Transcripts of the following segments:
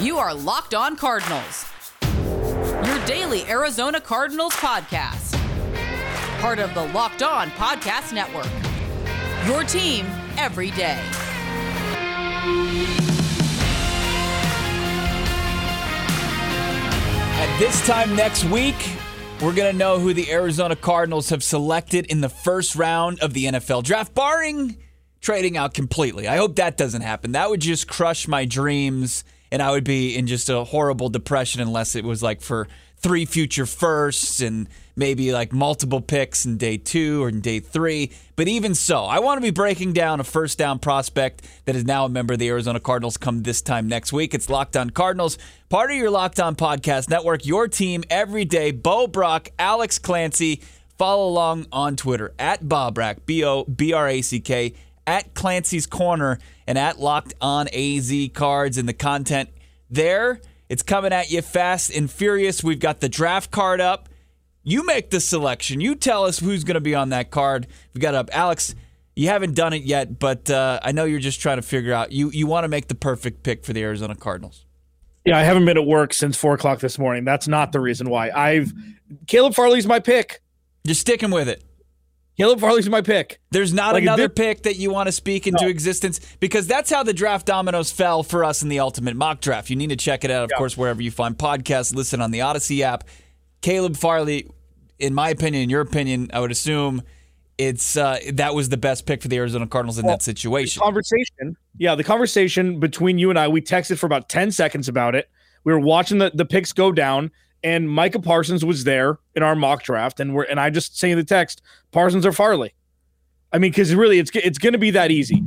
You are Locked On Cardinals, your daily Arizona Cardinals podcast. Part of the Locked On Podcast Network. Your team every day. At this time next week, we're going to know who the Arizona Cardinals have selected in the first round of the NFL draft, barring trading out completely. I hope that doesn't happen. That would just crush my dreams and I would be in just a horrible depression unless it was like for three future firsts and maybe like multiple picks in day two or in day three. But even so, I want to be breaking down a first down prospect that is now a member of the Arizona Cardinals come this time next week. It's Locked On Cardinals, part of your Locked On Podcast Network, your team every day. Bo Brock, Alex Clancy. Follow along on Twitter at Bob Brack, B O B R A C K, at Clancy's Corner, and at Locked On AZ Cards. And the content there, it's coming at you fast and furious. We've got the draft card up. You make the selection. You tell us who's going to be on that card. We got up, Alex. You haven't done it yet, but uh, I know you're just trying to figure out. You you want to make the perfect pick for the Arizona Cardinals. Yeah, I haven't been at work since four o'clock this morning. That's not the reason why. I've Caleb Farley's my pick. Just sticking with it. Caleb Farley's my pick. There's not like another pick that you want to speak into no. existence because that's how the draft dominoes fell for us in the ultimate mock draft. You need to check it out, of yeah. course, wherever you find podcasts. Listen on the Odyssey app. Caleb Farley, in my opinion, in your opinion, I would assume it's uh, that was the best pick for the Arizona Cardinals in well, that situation. conversation, yeah, the conversation between you and I, we texted for about ten seconds about it. We were watching the the picks go down and Micah Parsons was there in our mock draft, and we're and I just say in the text Parsons or Farley. I mean, because really, it's it's going to be that easy.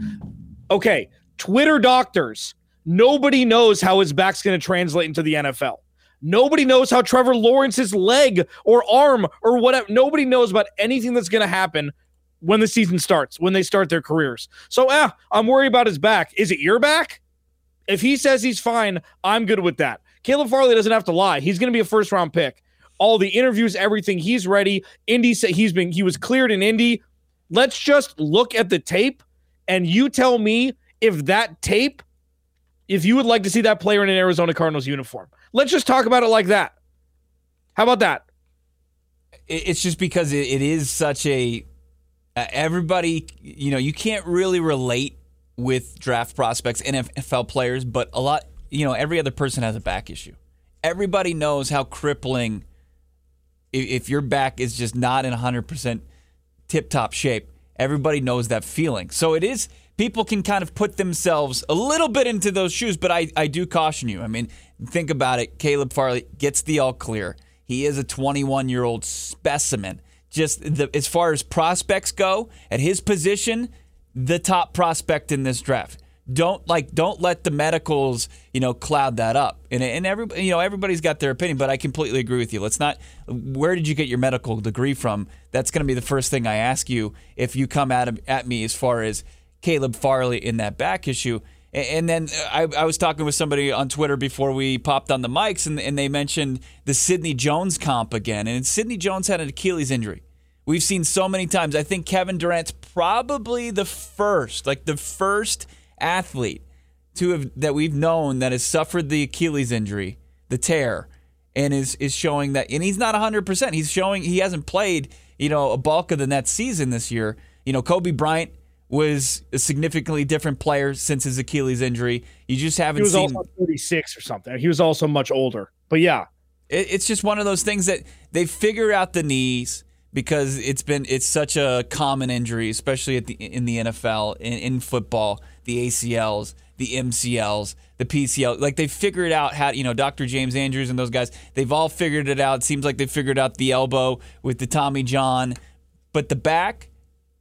Okay, Twitter doctors. Nobody knows how his back's going to translate into the NFL. Nobody knows how Trevor Lawrence's leg or arm or whatever. Nobody knows about anything that's going to happen when the season starts, when they start their careers. So, eh, I'm worried about his back. Is it your back? If he says he's fine, I'm good with that. Caleb Farley doesn't have to lie. He's going to be a first round pick. All the interviews, everything, he's ready. Indy said he's been he was cleared in Indy. Let's just look at the tape and you tell me if that tape if you would like to see that player in an Arizona Cardinals uniform. Let's just talk about it like that. How about that? It's just because it is such a uh, everybody, you know, you can't really relate with draft prospects, NFL players, but a lot you know, every other person has a back issue. Everybody knows how crippling if your back is just not in 100% tip top shape. Everybody knows that feeling. So it is, people can kind of put themselves a little bit into those shoes, but I, I do caution you. I mean, think about it. Caleb Farley gets the all clear. He is a 21 year old specimen. Just the, as far as prospects go, at his position, the top prospect in this draft don't like don't let the medicals you know cloud that up and and every you know everybody's got their opinion but i completely agree with you let's not where did you get your medical degree from that's going to be the first thing i ask you if you come at at me as far as caleb farley in that back issue and then I, I, was talking with somebody on Twitter before we popped on the mics, and, and they mentioned the Sidney Jones comp again. And Sidney Jones had an Achilles injury. We've seen so many times. I think Kevin Durant's probably the first, like the first – athlete to have that we've known that has suffered the Achilles injury, the tear, and is is showing that and he's not 100%. He's showing he hasn't played, you know, a bulk of the net season this year. You know, Kobe Bryant was a significantly different player since his Achilles injury. You just haven't He was seen also 36 or something. He was also much older. But yeah, it's just one of those things that they figure out the knees because it's been it's such a common injury, especially at the in the NFL in, in football the ACLs, the MCLs, the PCL. Like they figured out how, you know, Dr. James Andrews and those guys, they've all figured it out. It seems like they figured out the elbow with the Tommy John. But the back,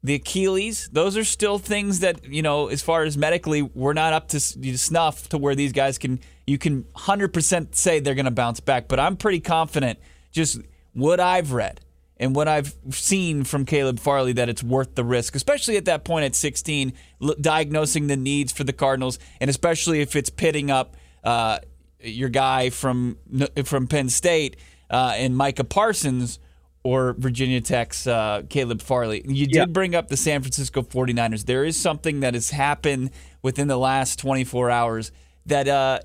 the Achilles, those are still things that, you know, as far as medically, we're not up to snuff to where these guys can, you can 100% say they're going to bounce back. But I'm pretty confident, just what I've read and what I've seen from Caleb Farley that it's worth the risk, especially at that point at 16, diagnosing the needs for the Cardinals, and especially if it's pitting up uh, your guy from from Penn State uh, and Micah Parsons or Virginia Tech's uh, Caleb Farley. You did yeah. bring up the San Francisco 49ers. There is something that has happened within the last 24 hours that uh,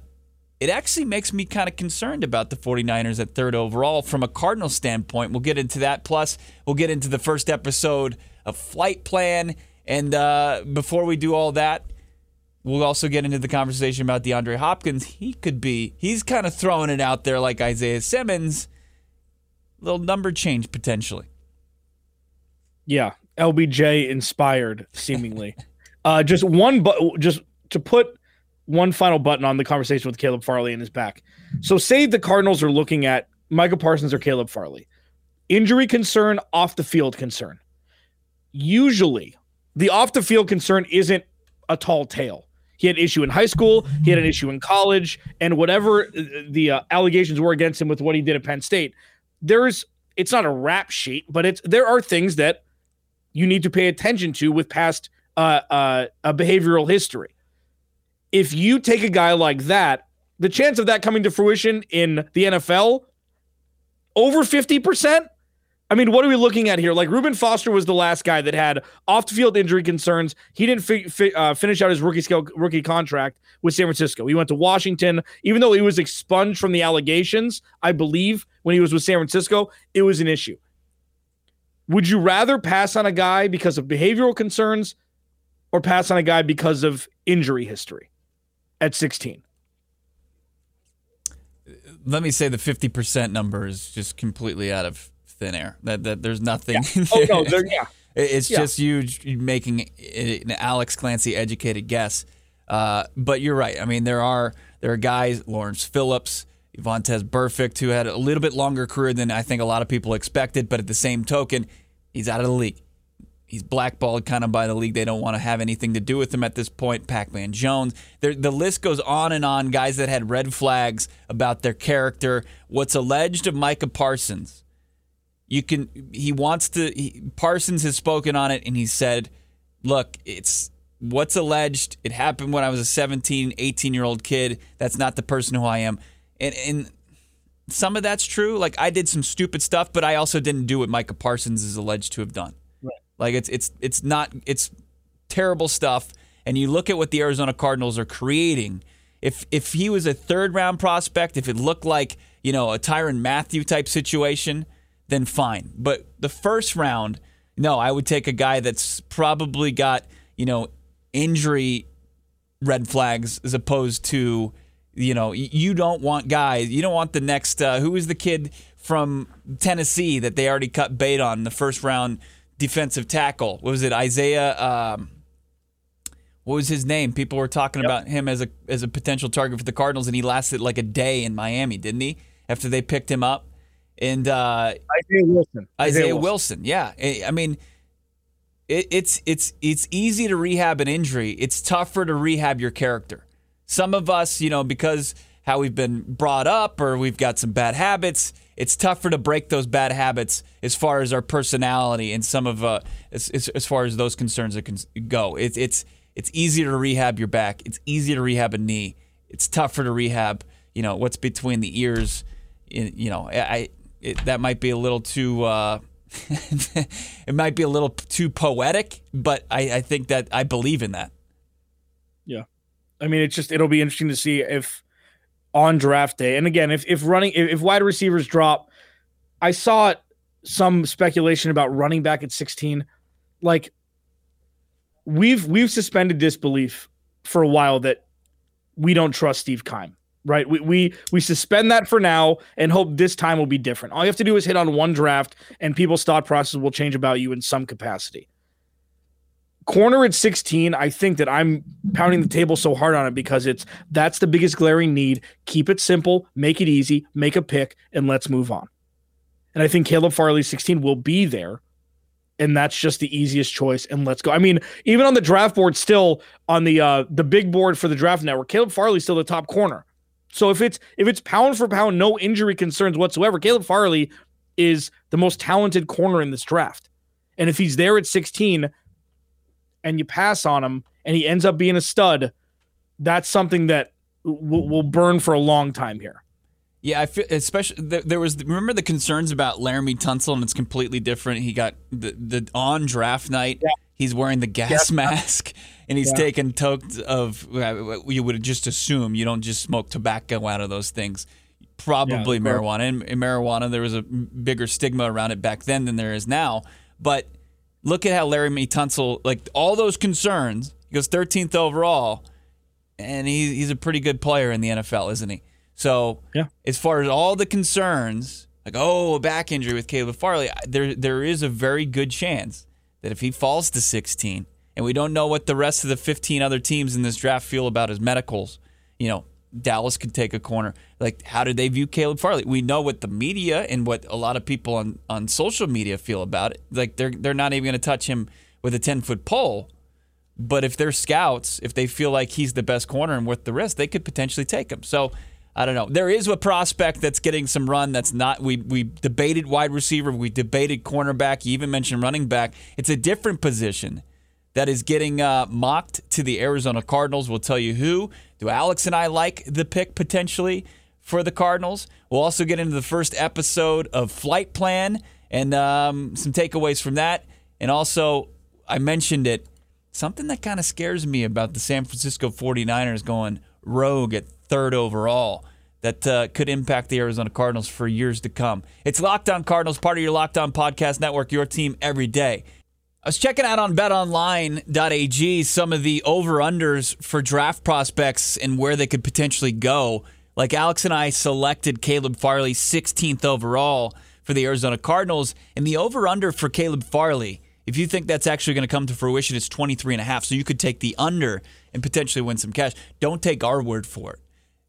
it actually makes me kind of concerned about the 49ers at third overall from a Cardinal standpoint. We'll get into that. Plus, we'll get into the first episode of Flight Plan. And uh, before we do all that, we'll also get into the conversation about DeAndre Hopkins. He could be, he's kind of throwing it out there like Isaiah Simmons. Little number change potentially. Yeah, LBJ inspired, seemingly. uh, just one, but just to put one final button on the conversation with Caleb Farley in his back. So, say the Cardinals are looking at Michael Parsons or Caleb Farley. Injury concern, off the field concern. Usually, the off the field concern isn't a tall tale. He had issue in high school, he had an issue in college, and whatever the uh, allegations were against him with what he did at Penn State, there's it's not a rap sheet, but it's there are things that you need to pay attention to with past uh, uh, a behavioral history. If you take a guy like that, the chance of that coming to fruition in the NFL over 50%. I mean, what are we looking at here? Like Reuben Foster was the last guy that had off-the-field injury concerns. He didn't fi- fi- uh, finish out his rookie scale rookie contract with San Francisco. He went to Washington, even though he was expunged from the allegations. I believe when he was with San Francisco, it was an issue. Would you rather pass on a guy because of behavioral concerns, or pass on a guy because of injury history at 16? Let me say the 50% number is just completely out of thin air. That that there's nothing. Yeah. Oh no, there, yeah. It's Yeah. just you making an Alex Clancy educated guess. Uh, but you're right. I mean, there are there are guys, Lawrence Phillips, Vontaze Burfict, who had a little bit longer career than I think a lot of people expected. But at the same token, he's out of the league. He's blackballed kind of by the league. They don't want to have anything to do with him at this point. Pac-Man Jones. There, the list goes on and on. Guys that had red flags about their character. What's alleged of Micah Parsons you can he wants to he, parsons has spoken on it and he said look it's what's alleged it happened when i was a 17 18 year old kid that's not the person who i am and and some of that's true like i did some stupid stuff but i also didn't do what micah parsons is alleged to have done. Like it's it's it's not it's terrible stuff and you look at what the arizona cardinals are creating if if he was a third round prospect if it looked like you know a tyrann mathieu type situation then fine. But the first round, no, I would take a guy that's probably got, you know, injury red flags as opposed to, you know, you don't want guys, you don't want the next, uh, who was the kid from Tennessee that they already cut bait on the first round defensive tackle? What was it, Isaiah? Um, what was his name? People were talking about him as a as a potential target for the Cardinals, and he lasted like a day in Miami, didn't he? After they picked him up, and uh, Isaiah Wilson. Isaiah Wilson. Yeah, I I mean, it, it's it's it's easy to rehab an injury. It's tougher to rehab your character. Some of us, you know, because how we've been brought up or we've got some bad habits, it's tougher to break those bad habits as far as our personality and some of uh as, as, as far as those concerns go. It's it's it's easier to rehab your back. It's easier to rehab a knee. It's tougher to rehab, you know, what's between the ears. You know, I it, that might be a little too. Uh, it might be a little too poetic, but I, I think that I believe in that. Yeah. I mean, it's just it'll be interesting to see if on draft day, and again, if if running if, if wide receivers drop, I saw some speculation about running back at 16. Like we've we've suspended disbelief for a while that we don't trust Steve Keim. Right. We, we we suspend that for now and hope this time will be different. All you have to do is hit on one draft and people's thought process will change about you in some capacity corner at 16 i think that i'm pounding the table so hard on it because it's that's the biggest glaring need. Keep it simple make it easy make a pick and let's move on. And i think caleb farley 16 will be there and that's just the easiest choice and let's go. I mean even on the draft board still on the uh the big board for the draft network caleb farley's still the top corner. So if it's if it's pound for pound no injury concerns whatsoever caleb farley is the most talented corner in this draft. And if he's there at 16 and you pass on him and he ends up being a stud, that's something that will, will burn for a long time here. Yeah, I feel especially there, there was remember the concerns about Laremy Tunsil, and it's completely different. He got the the on draft night. Yeah. He's wearing the gas mask and he's yeah. taking tokes of. Uh, you would just assume you don't just smoke tobacco out of those things. Probably yeah, marijuana. And, and marijuana, there was a bigger stigma around it back then than there is now. But look at how Laremy Tunsil, like all those concerns, he goes 13th overall, and he, he's a pretty good player in the NFL, isn't he? So, yeah. as far as all the concerns, like oh, a back injury with Caleb Farley, there there is a very good chance that if he falls to 16, and we don't know what the rest of the 15 other teams in this draft feel about his medicals, you know, Dallas could take a corner. Like, how do they view Caleb Farley? We know what the media and what a lot of people on, on social media feel about it. Like, they're they're not even going to touch him with a 10 foot pole. But if they're scouts, if they feel like he's the best corner and worth the risk, they could potentially take him. So I don't know. There is a prospect that's getting some run. That's not. We we debated wide receiver. We debated cornerback. You even mentioned running back. It's a different position that is getting uh, mocked to the Arizona Cardinals. We'll tell you who. Do Alex and I like the pick potentially for the Cardinals? We'll also get into the first episode of Flight Plan and um, some takeaways from that. And also, I mentioned it. Something that kind of scares me about the San Francisco 49ers going rogue at third overall that uh, could impact the Arizona Cardinals for years to come. It's Locked On Cardinals, part of your Locked On Podcast Network, your team every day. I was checking out on betonline.ag some of the over unders for draft prospects and where they could potentially go. Like Alex and I selected Caleb Farley 16th overall for the Arizona Cardinals, and the over under for Caleb Farley, if you think that's actually going to come to fruition, it's 23 and a half. So you could take the under and potentially win some cash. Don't take our word for it.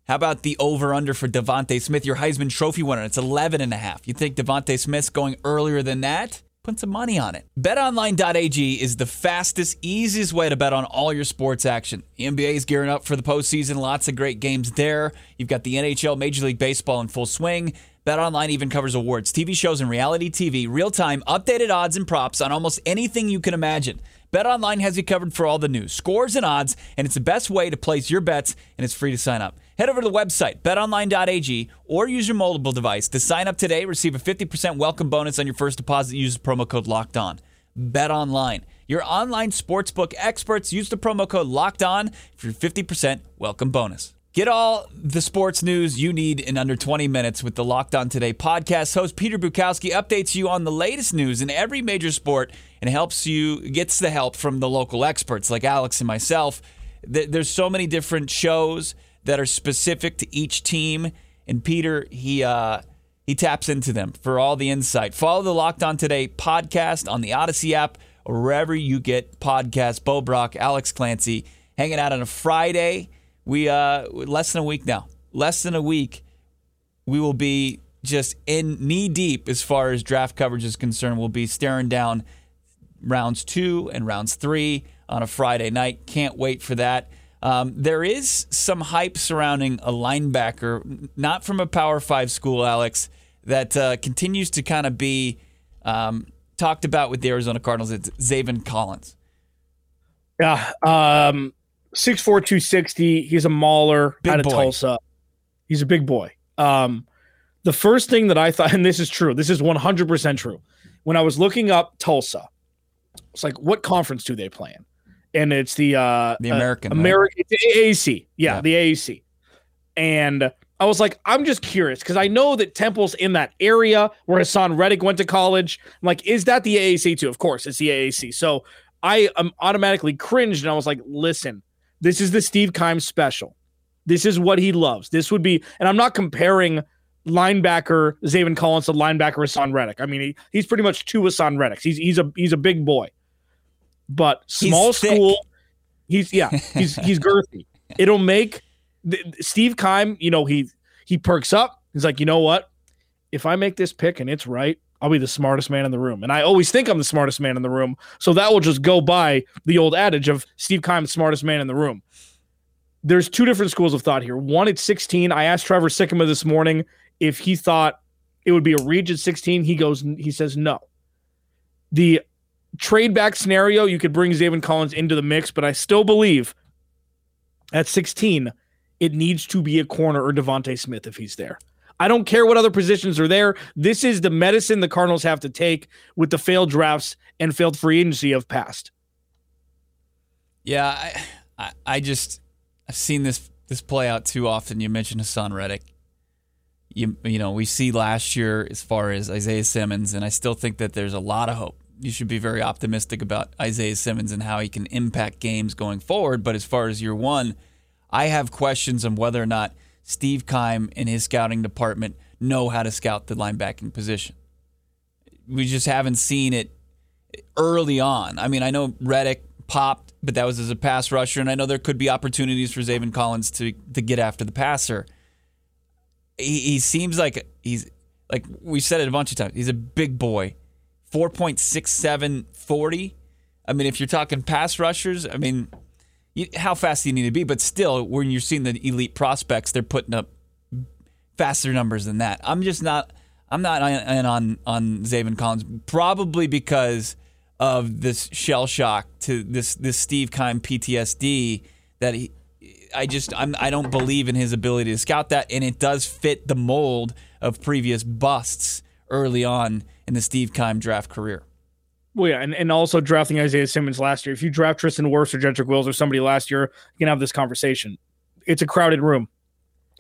How about the over under for DeVonta Smith, your Heisman Trophy winner? It's 11 and a half. You think DeVonta Smith's going earlier than that? Put some money on it. BetOnline.ag is the fastest, easiest way to bet on all your sports action. The NBA is gearing up for the postseason. Lots of great games there. You've got the NHL, Major League Baseball in full swing. BetOnline even covers awards, TV shows, and reality TV, real time, updated odds and props on almost anything you can imagine. BetOnline has you covered for all the news, scores, and odds, and it's the best way to place your bets, and it's free to sign up. Head over to the website, betonline.ag, or use your mobile device to sign up today. Receive a 50% welcome bonus on your first deposit. Use the promo code Locked On. BetOnline, your online sportsbook experts. Use the promo code Locked On for your 50% welcome bonus. Get all the sports news you need in under 20 minutes with the Locked On Today podcast. Host Peter Bukowski updates you on the latest news in every major sport and helps you gets the help from the local experts like Alex and myself. There's so many different shows that are specific to each team, and Peter he uh, he taps into them for all the insight. Follow the Locked On Today podcast on the Odyssey app or wherever you get podcasts. Bo Brock, Alex Clancy, hanging out on a Friday. We uh less than a week now. Less than a week. We will be just in knee deep as far as draft coverage is concerned. We'll be staring down rounds two and rounds three on a Friday night. Can't wait for that. Um, there is some hype surrounding a linebacker, not from a Power Five school, Alex, that uh, continues to kind of be um, talked about with the Arizona Cardinals. It's Zaven Collins. Yeah, um, 6'4", 260. He's a mauler big out of boy. Tulsa. He's a big boy. Um, the first thing that I thought, and this is true, this is 100% true. When I was looking up Tulsa, it's like, what conference do they play in? And it's the uh, the American uh, American AAC, yeah, yeah, the AAC. And I was like, I'm just curious because I know that Temple's in that area where Haason Reddick went to college. I'm like, is that the AAC too? Of course, it's the AAC. So I um, automatically cringed and I was like, listen, this is the Steve Keim special. This is what he loves. This would be, and I'm not comparing linebacker Zaven Collins to linebacker Haason Reddick. I mean, he, he's pretty much two Haason Reddicks. He's he's a he's a big boy, but small he's school. He's yeah, he's he's girthy. It'll make Steve Keim. You know he he perks up. He's like, you know what? If I make this pick and it's right, I'll be the smartest man in the room. And I always think I'm the smartest man in the room. So that will just go by the old adage of Steve Keim, the smartest man in the room. There's two different schools of thought here. One at 16. I asked Trevor Sikkema this morning if he thought it would be a reach at 16. He goes, he says no. The trade back scenario, you could bring Zaven Collins into the mix, but I still believe at 16, it needs to be a corner or DeVonta Smith if he's there. I don't care what other positions are there. This is the medicine the Cardinals have to take with the failed drafts and failed free agency of past. Yeah, I, I, I just I've seen this this play out too often. You mentioned Haason Reddick. You you know we see last year as far as Isaiah Simmons, and I still think that there's a lot of hope. You should be very optimistic about Isaiah Simmons and how he can impact games going forward. But as far as year one, I have questions on whether or not Steve Keim and his scouting department know how to scout the linebacking position. We just haven't seen it early on. I mean, I know Reddick popped, but that was as a pass rusher, and I know there could be opportunities for Zaven Collins to to get after the passer. He, he seems like he's like we said it a bunch of times. He's a big boy, 4.67 40. I mean, if you're talking pass rushers, I mean, how fast do you need to be? But still, when you're seeing the elite prospects, they're putting up faster numbers than that. I'm just not. I'm not in on on Zaven Collins, probably because of this shell shock to this this Steve Keim PTSD that he. I just I'm, I don't believe in his ability to scout that, and it does fit the mold of previous busts early on in the Steve Keim draft career. Well, yeah, and, and also drafting Isaiah Simmons last year. If you draft Tristan Wirfs or Jedrick Wills or somebody last year, you can have this conversation. It's a crowded room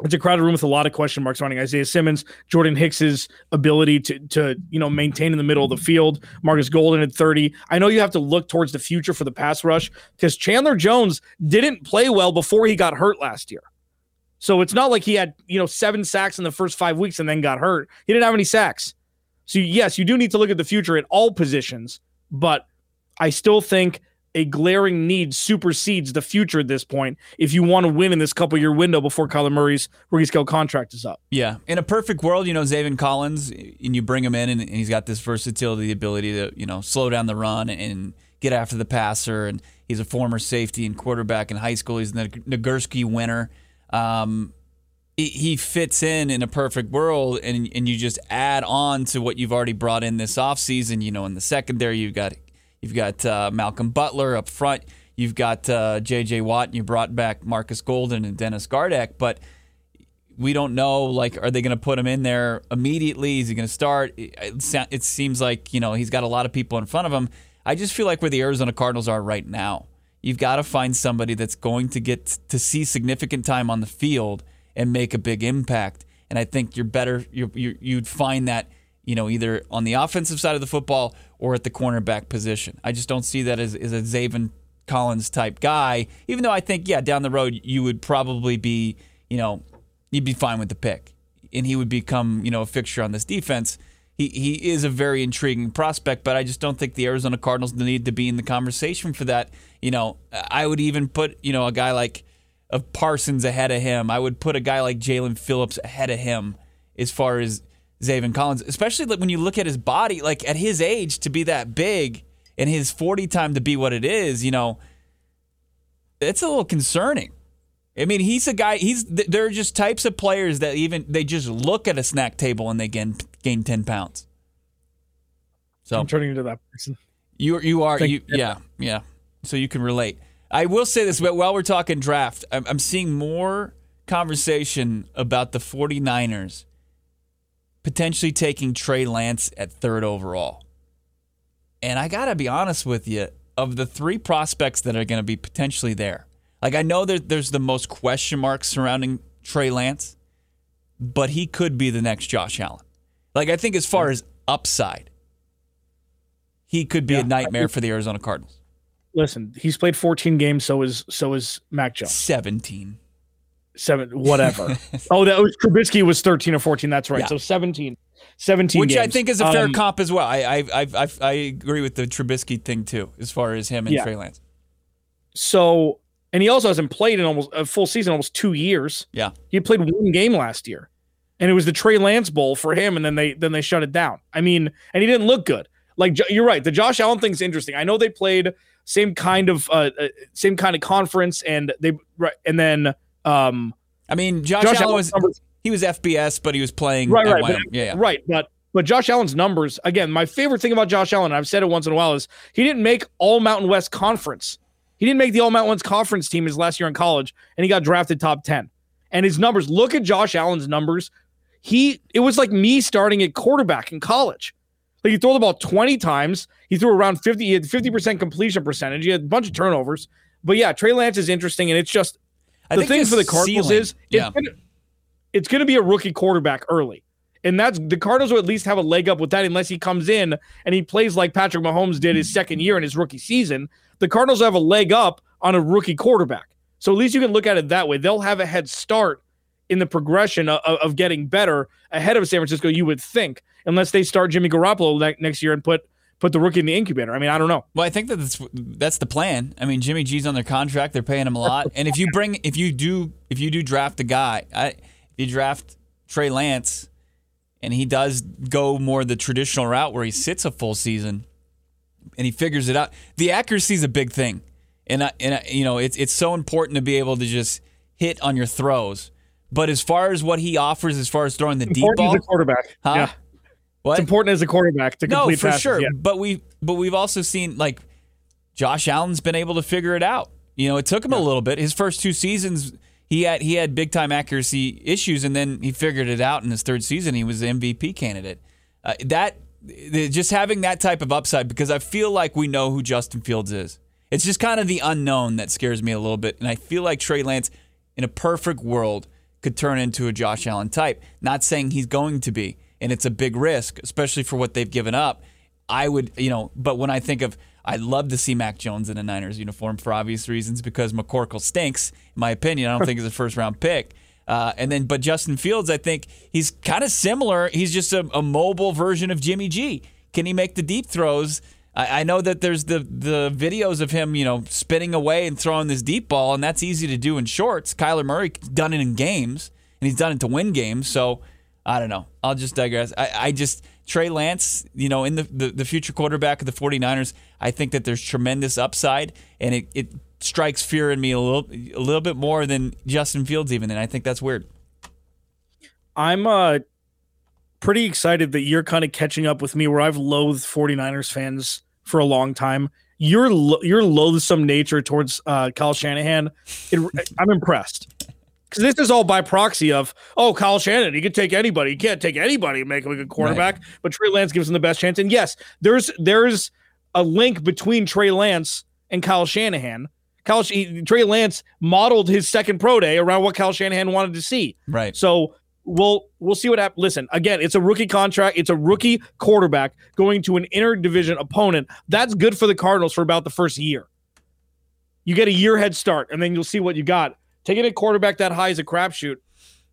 it's a crowded room with a lot of question marks surrounding Isaiah Simmons, Jordan Hicks's ability to to you know maintain in the middle of the field, Marcus Golden at 30. I know you have to look towards the future for the pass rush because Chandler Jones didn't play well before he got hurt last year. So it's not like he had, you know, seven sacks in the first five weeks and then got hurt. He didn't have any sacks. So yes, you do need to look at the future at all positions, but I still think a glaring need supersedes the future at this point if you want to win in this couple year window before Kyler Murray's rookie scale contract is up. Yeah. In a perfect world, you know, Zaven Collins, and you bring him in and, and he's got this versatility, the ability to, you know, slow down the run and get after the passer. And he's a former safety and quarterback in high school. He's the Nagurski winner. Um, he fits in in a perfect world and and you just add on to what you've already brought in this offseason you know in the secondary you've got You've got uh, Malcolm Butler up front. You've got uh, J.J. Watt, and you brought back Marcus Golden and Dennis Gardeck. But we don't know, like, are they going to put him in there immediately? Is he going to start? It, it seems like, you know, he's got a lot of people in front of him. I just feel like where the Arizona Cardinals are right now, you've got to find somebody that's going to get to see significant time on the field and make a big impact. And I think you're better, you're, you'd find that, you know, either on the offensive side of the football or at the cornerback position. I just don't see that as, as a Zaven Collins type guy, even though I think, yeah, down the road, you would probably be, you know, you'd be fine with the pick and he would become, you know, a fixture on this defense. He, he is a very intriguing prospect, but I just don't think the Arizona Cardinals need to be in the conversation for that. You know, I would even put, you know, a guy like of Parsons ahead of him. I would put a guy like Jaelan Phillips ahead of him as far as Zaven Collins, especially when you look at his body, like at his age to be that big and his 40 time to be what it is, you know, it's a little concerning. I mean, he's a guy, he's, there are just types of players that even, they just look at a snack table and they gain, gain 10 pounds. So I'm turning into that person. You, you are, you, yeah, yeah. So you can relate. I will say this, but while we're talking draft, I'm, I'm seeing more conversation about the 49ers potentially taking Trey Lance at third overall. And I got to be honest with you, of the three prospects that are going to be potentially there, like I know that there's the most question marks surrounding Trey Lance, but he could be the next Josh Allen. Like I think as far as upside, he could be yeah, a nightmare for the Arizona Cardinals. Listen, he's played 14 games, so is so is Mac Jones. 17 seven, whatever. oh, that was Trubisky was 13 or 14. That's right. Yeah. So 17, 17 Which games. I think is a fair um, comp as well. I, I, I, I, I agree with the Trubisky thing too, as far as him and yeah. Trey Lance. So, and he also hasn't played in almost a full season, almost two years. Yeah. He played one game last year and it was the Trey Lance Bowl for him. And then they, then they shut it down. I mean, and he didn't look good. Like you're right. The Josh Allen thing's interesting. I know they played same kind of, uh, uh same kind of conference and they, right. And then, um, I mean, Josh, Josh Allen was numbers, he was FBS, but he was playing right, right, but, yeah, yeah, right. But but Josh Allen's numbers again. My favorite thing about Josh Allen, I've said it once in a while, is he didn't make All Mountain West Conference. He didn't make the All Mountain West Conference team his last year in college, and he got drafted top ten. And his numbers, look at Josh Allen's numbers. He it was like me starting at quarterback in college. Like he threw the ball 20 times. He threw around 50, he had 50% completion percentage. He had a bunch of turnovers but yeah, Trey Lance is interesting, and it's just the thing for the Cardinals ceiling- is yeah. it's gonna be a rookie quarterback early. And that's the Cardinals will at least have a leg up with that unless he comes in and he plays like Patrick Mahomes did his second year in his rookie season. The Cardinals have a leg up on a rookie quarterback. So at least you can look at it that way. They'll have a head start in the progression of, of getting better ahead of San Francisco, you would think, unless they start Jimmy Garoppolo ne- next year and put put the rookie in the incubator. I mean, I don't know. Well, I think that that's that's the plan. I mean, Jimmy G's on their contract; they're paying him a lot. And if you bring, if you do, if you do draft a guy, I, if you draft Trey Lance, and he does go more the traditional route where he sits a full season, and he figures it out. The accuracy is a big thing, and I, and I, you know it's it's so important to be able to just hit on your throws. But as far as what he offers, as far as throwing the deep Important ball, as a quarterback. Huh? Yeah. what? It's important as a quarterback to complete No, for passes. sure. Yeah. But we but we've also seen like Josh Allen's been able to figure it out. You know, it took him a little bit. His first two seasons, he had he had big time accuracy issues, and then he figured it out in his third season. He was the MVP candidate. Uh, that just having that type of upside because I feel like we know who Justin Fields is. It's just kind of the unknown that scares me a little bit, and I feel like Trey Lance, in a perfect world, could turn into a Josh Allen type. Not saying he's going to be, and it's a big risk, especially for what they've given up. I would, you know, but when I think of, I'd love to see Mac Jones in a Niners uniform for obvious reasons because McCorkle stinks, in my opinion. I don't think he's a first round pick. Uh, and then, but Justin Fields, I think he's kind of similar. He's just a, a mobile version of Jimmy G. Can he make the deep throws? I, I know that there's the the videos of him, you know, spinning away and throwing this deep ball, and that's easy to do in shorts. Kyler Murray done it in games, and he's done it to win games. So I don't know. I'll just digress. I, I just Trey Lance, you know, in the, the, the future quarterback of the 49ers, I think that there's tremendous upside and it, it strikes fear in me a little a little bit more than Justin Fields even and I think that's weird. I'm uh pretty excited that you're kind of catching up with me where I've loathed 49ers fans for a long time. Your lo- your loathsome nature towards uh Kyle Shanahan, it, I'm impressed. Cuz this is all by proxy of, oh, Kyle Shanahan, he could take anybody. He can't take anybody and make him a good quarterback, but Trey Lance gives him the best chance. And yes, there's there's a link between Trey Lance and Kyle Shanahan. Kyle he, Trey Lance modeled his second pro day around what Kyle Shanahan wanted to see. Right. So we'll we'll see what happens. Listen, again, it's a rookie contract. It's a rookie quarterback going to an interdivision opponent. That's good for the Cardinals for about the first year. You get a year head start, and then you'll see what you got. Taking a quarterback that high is a crapshoot,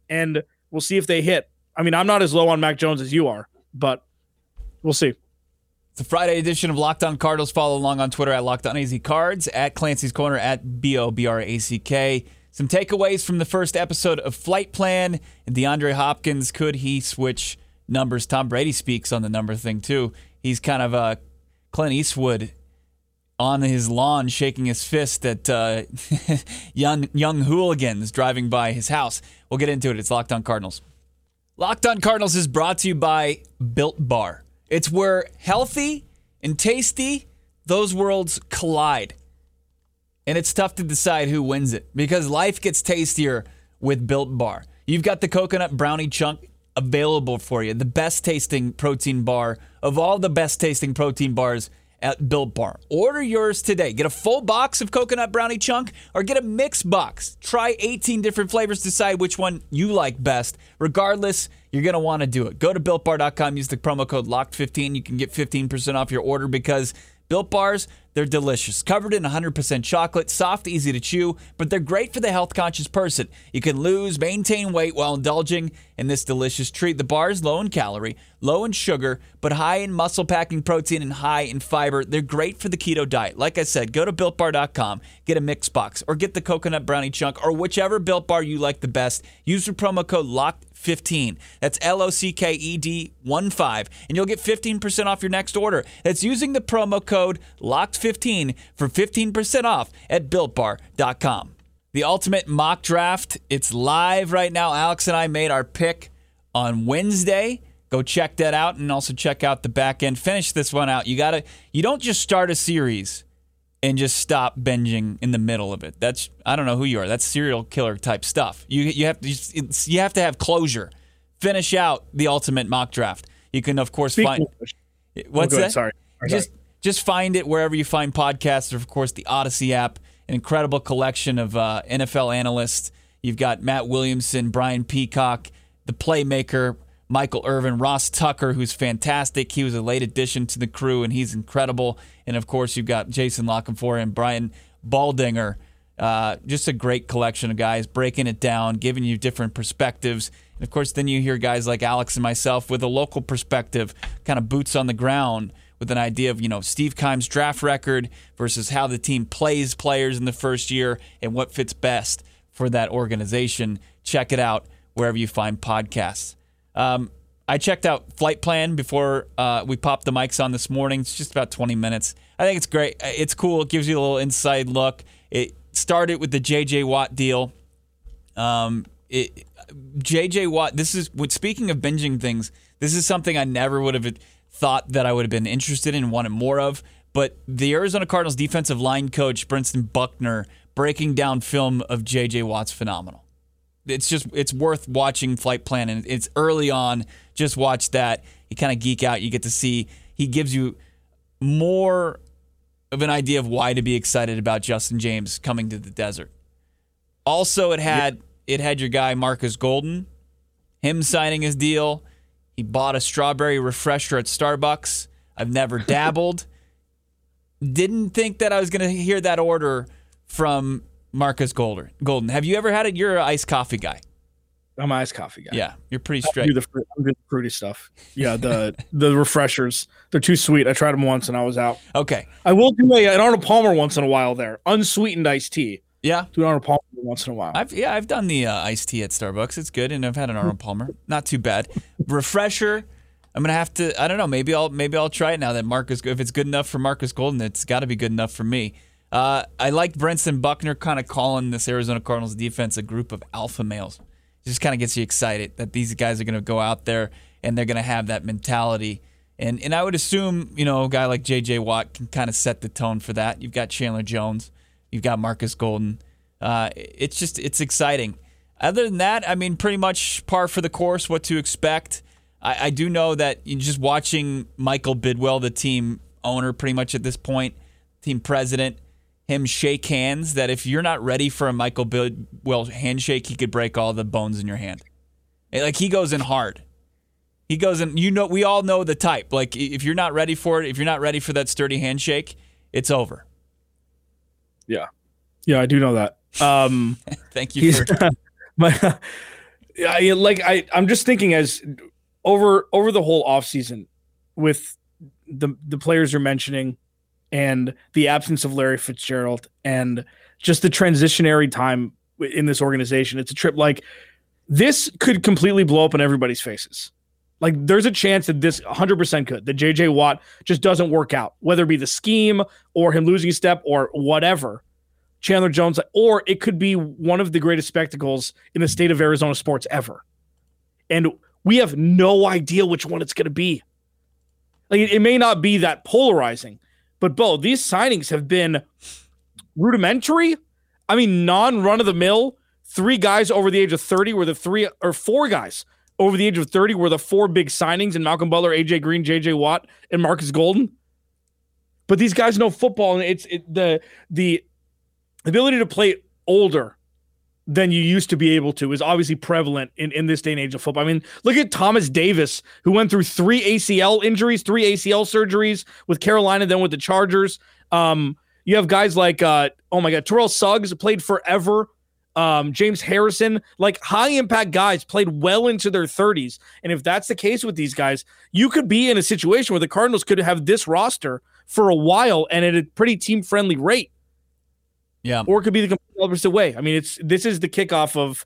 and we'll see if they hit. I mean, I'm not as low on Mac Jones as you are, but we'll see. It's a Friday edition of Locked On Cardinals. Follow along on Twitter at Locked On AZ Cards, at Clancy's Corner, at B O B R A C K. Some takeaways from the first episode of Flight Plan. DeAndre Hopkins, could he switch numbers? Tom Brady speaks on the number thing, too. He's kind of a Clint Eastwood on his lawn shaking his fist at uh, young, young hooligans driving by his house. We'll get into it. It's Locked On Cardinals. Locked On Cardinals is brought to you by Built Bar. It's where healthy and tasty, those worlds collide. And it's tough to decide who wins it because life gets tastier with Built Bar. You've got the coconut brownie chunk available for you, the best tasting protein bar of all the best tasting protein bars at Built Bar. Order yours today. Get a full box of coconut brownie chunk or get a mixed box. Try 18 different flavors, decide which one you like best. Regardless, you're going to want to do it. Go to builtbar.com, use the promo code LOCKED15. You can get 15% off your order because Built Bars, they're delicious. Covered in 100% chocolate, soft, easy to chew, but they're great for the health conscious person. You can lose, maintain weight while indulging in this delicious treat. The bar is low in calorie, low in sugar, but high in muscle packing protein and high in fiber. They're great for the keto diet. Like I said, go to builtbar.com, get a mix box, or get the coconut brownie chunk, or whichever Built Bar you like the best. Use the promo code LOCKED15. That's L O C K E D 1 5, and you'll get 15% off your next order. That's using the promo code LOCKED15 for 15% off at builtbar.com. The ultimate mock draft, it's live right now. Alex and I made our pick on Wednesday. Go check that out and also check out the back end. Finish this one out. You got to you don't just start a series and just stop binging in the middle of it. That's I don't know who you are. That's serial killer type stuff. You you have to you have to have closure. Finish out the ultimate mock draft. You can of course Speak find English. what's Oh, that? Sorry. Sorry. Just just find it wherever you find podcasts, or of course the Odyssey app, an incredible collection of uh, NFL analysts. You've got Matt Williamson, Brian Peacock, the playmaker, Michael Irvin, Ross Tucker, who's fantastic. He was a late addition to the crew, and he's incredible. And of course, you've got Jason La Canfora and Brian Baldinger. Uh, just a great collection of guys breaking it down, giving you different perspectives. And of course, then you hear guys like Alex and myself with a local perspective, kind of boots on the ground, with an idea of you know Steve Keim's draft record versus how the team plays players in the first year and what fits best for that organization. Check it out wherever you find podcasts. Um, I checked out Flight Plan before uh, we popped the mics on this morning. It's just about 20 minutes. I think it's great. It's cool. It gives you a little inside look. It started with the J.J. Watt deal. Um, it, J.J. Watt. This is speaking of binging things. This is something I never would have thought that I would have been interested in and wanted more of. But the Arizona Cardinals defensive line coach Brentson Buckner breaking down film of J.J. Watt's phenomenal. It's just it's worth watching Flight Plan, and it's early on. Just watch that. You kind of geek out. You get to see he gives you more of an idea of why to be excited about Justin James coming to the desert. Also, it had it had your guy Marcus Golden, him signing his deal. He bought a strawberry refresher at Starbucks. I've never dabbled. Didn't think that I was going to hear that order from Marcus Golden. Golden. Have you ever had it? You're an iced coffee guy. I'm an iced coffee guy. Yeah, you're pretty straight. I do the, I do the fruity stuff. Yeah, the the refreshers. They're too sweet. I tried them once and I was out. Okay. I will do a, an Arnold Palmer once in a while there. Unsweetened iced tea. Yeah. Do an Arnold Palmer once in a while. I've yeah, I've done the uh, iced tea at Starbucks. It's good, and I've had an Arnold Palmer. Not too bad. Refresher. I'm gonna have to. I don't know. Maybe I'll maybe I'll try it now that Marcus. If it's good enough for Marcus Golden, it's got to be good enough for me. Uh, I like Brentson Buckner kind of calling this Arizona Cardinals defense a group of alpha males. It just kind of gets you excited that these guys are going to go out there and they're going to have that mentality. And and I would assume you know a guy like J.J. Watt can kind of set the tone for that. You've got Chandler Jones, you've got Marcus Golden. Uh, it's just it's exciting. Other than that, I mean, pretty much par for the course. What to expect? I, I do know that just watching Michael Bidwill, the team owner, pretty much at this point, team president, him shake hands that if you're not ready for a Michael Bidwill handshake, he could break all the bones in your hand. Like he goes in hard. He goes in. You know, we all know the type. Like if you're not ready for it, if you're not ready for that sturdy handshake, it's over. Yeah, yeah, I do know that. Um, Thank you. For- my, I, like I, I'm just thinking as over over the whole offseason with the the players you're mentioning and the absence of Larry Fitzgerald and just the transitionary time in this organization. It's a trip like this could completely blow up in everybody's faces. Like there's a chance that this 100% could. That JJ Watt just doesn't work out, whether it be the scheme or him losing a step or whatever. Chandler Jones, or it could be one of the greatest spectacles in the state of Arizona sports ever. And we have no idea which one it's going to be. Like it, it may not be that polarizing, but Bo, these signings have been rudimentary. I mean, non run of the mill. Three guys over the age of 30 were the three or four guys over the age of 30 were the four big signings and Malcolm Butler, AJ Green, JJ Watt, and Marcus Golden. But these guys know football, and it's it, the the ability to play older than you used to be able to is obviously prevalent in, in this day and age of football. I mean, look at Thomas Davis, who went through three ACL injuries, three ACL surgeries with Carolina, then with the Chargers. Um, you have guys like, uh, oh my God, Terrell Suggs played forever. Um, James Harrison, like high impact guys, played well into their 30s. And if that's the case with these guys, you could be in a situation where the Cardinals could have this roster for a while and at a pretty team friendly rate. Yeah. Or it could be the complete opposite way. I mean, it's this is the kickoff of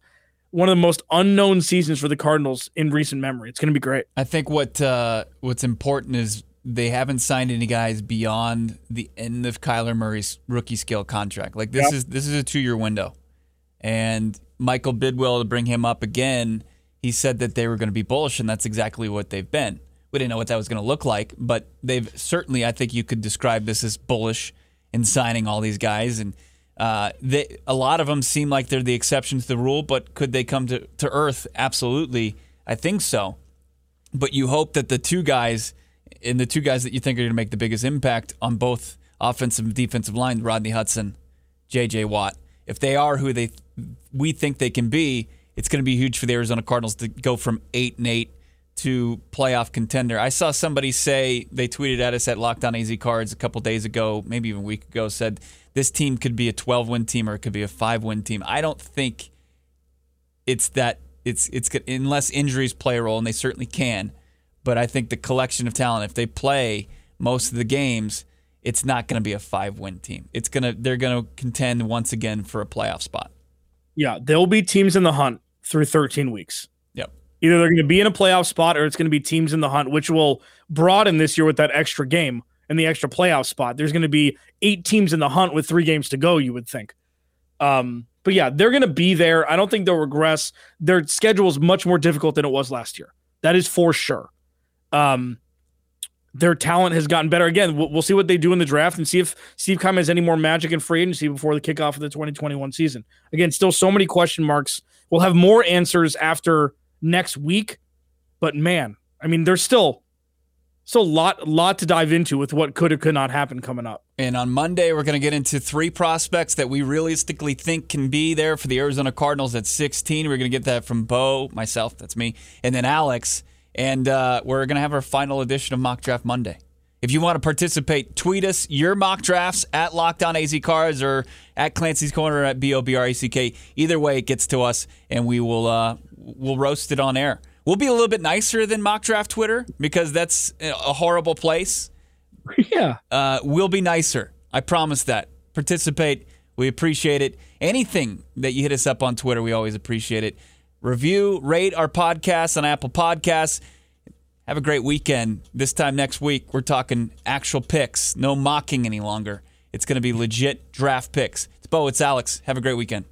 one of the most unknown seasons for the Cardinals in recent memory. It's going to be great. I think what uh, what's important is they haven't signed any guys beyond the end of Kyler Murray's rookie scale contract. Like this yep. is this is a two year window, and Michael Bidwill to bring him up again. He said that they were going to be bullish, and that's exactly what they've been. We didn't know what that was going to look like, but they've certainly. I think you could describe this as bullish in signing all these guys and uh, they, a lot of them seem like they're the exception to the rule, but could they come to, to earth? Absolutely. I think so. But you hope that the two guys, and the two guys that you think are going to make the biggest impact on both offensive and defensive line, Rodney Hudson J.J. Watt. If they are who they we think they can be, it's going to be huge for the Arizona Cardinals to go from eight and eight to playoff contender. I saw somebody say they tweeted at us at Lockdown AZ Cards a couple days ago, maybe even a week ago, said this team could be a 12 win team or it could be a five win team. I don't think it's that it's it's unless injuries play a role, and they certainly can. But I think the collection of talent, if they play most of the games, it's not going to be a five win team. It's gonna they're going to contend once again for a playoff spot. Yeah, there will be teams in the hunt through 13 weeks. Either they're going to be in a playoff spot or it's going to be teams in the hunt, which will broaden this year with that extra game and the extra playoff spot. There's going to be eight teams in the hunt with three games to go, you would think. Um, but yeah, they're going to be there. I don't think they'll regress. Their schedule is much more difficult than it was last year. That is for sure. Um, their talent has gotten better. Again, we'll, we'll, see what they do in the draft and see if Steve Keim has any more magic in free agency before the kickoff of the 2021 season. Again, still so many question marks. We'll have more answers after next week, but man, I mean, there's still so lot, lot to dive into with what could or could not happen coming up. And on Monday, we're going to get into three prospects that we realistically think can be there for the Arizona Cardinals at 16. We're going to get that from Bo, myself, that's me, and then Alex. And uh, we're going to have our final edition of Mock Draft Monday. If you want to participate, tweet us your mock drafts at Lockdown AZ Cards or at Clancy's Corner at B O B R A C K. Either way, it gets to us, and we will uh, we'll roast it on air. We'll be a little bit nicer than mock draft Twitter because that's a horrible place. Yeah. Uh, we'll be nicer. I promise that. Participate. We appreciate it. Anything that you hit us up on Twitter, we always appreciate it. Review, rate our podcast on Apple Podcasts. Have a great weekend. This time next week, we're talking actual picks. No mocking any longer. It's going to be legit draft picks. It's Bo, it's Alex. Have a great weekend.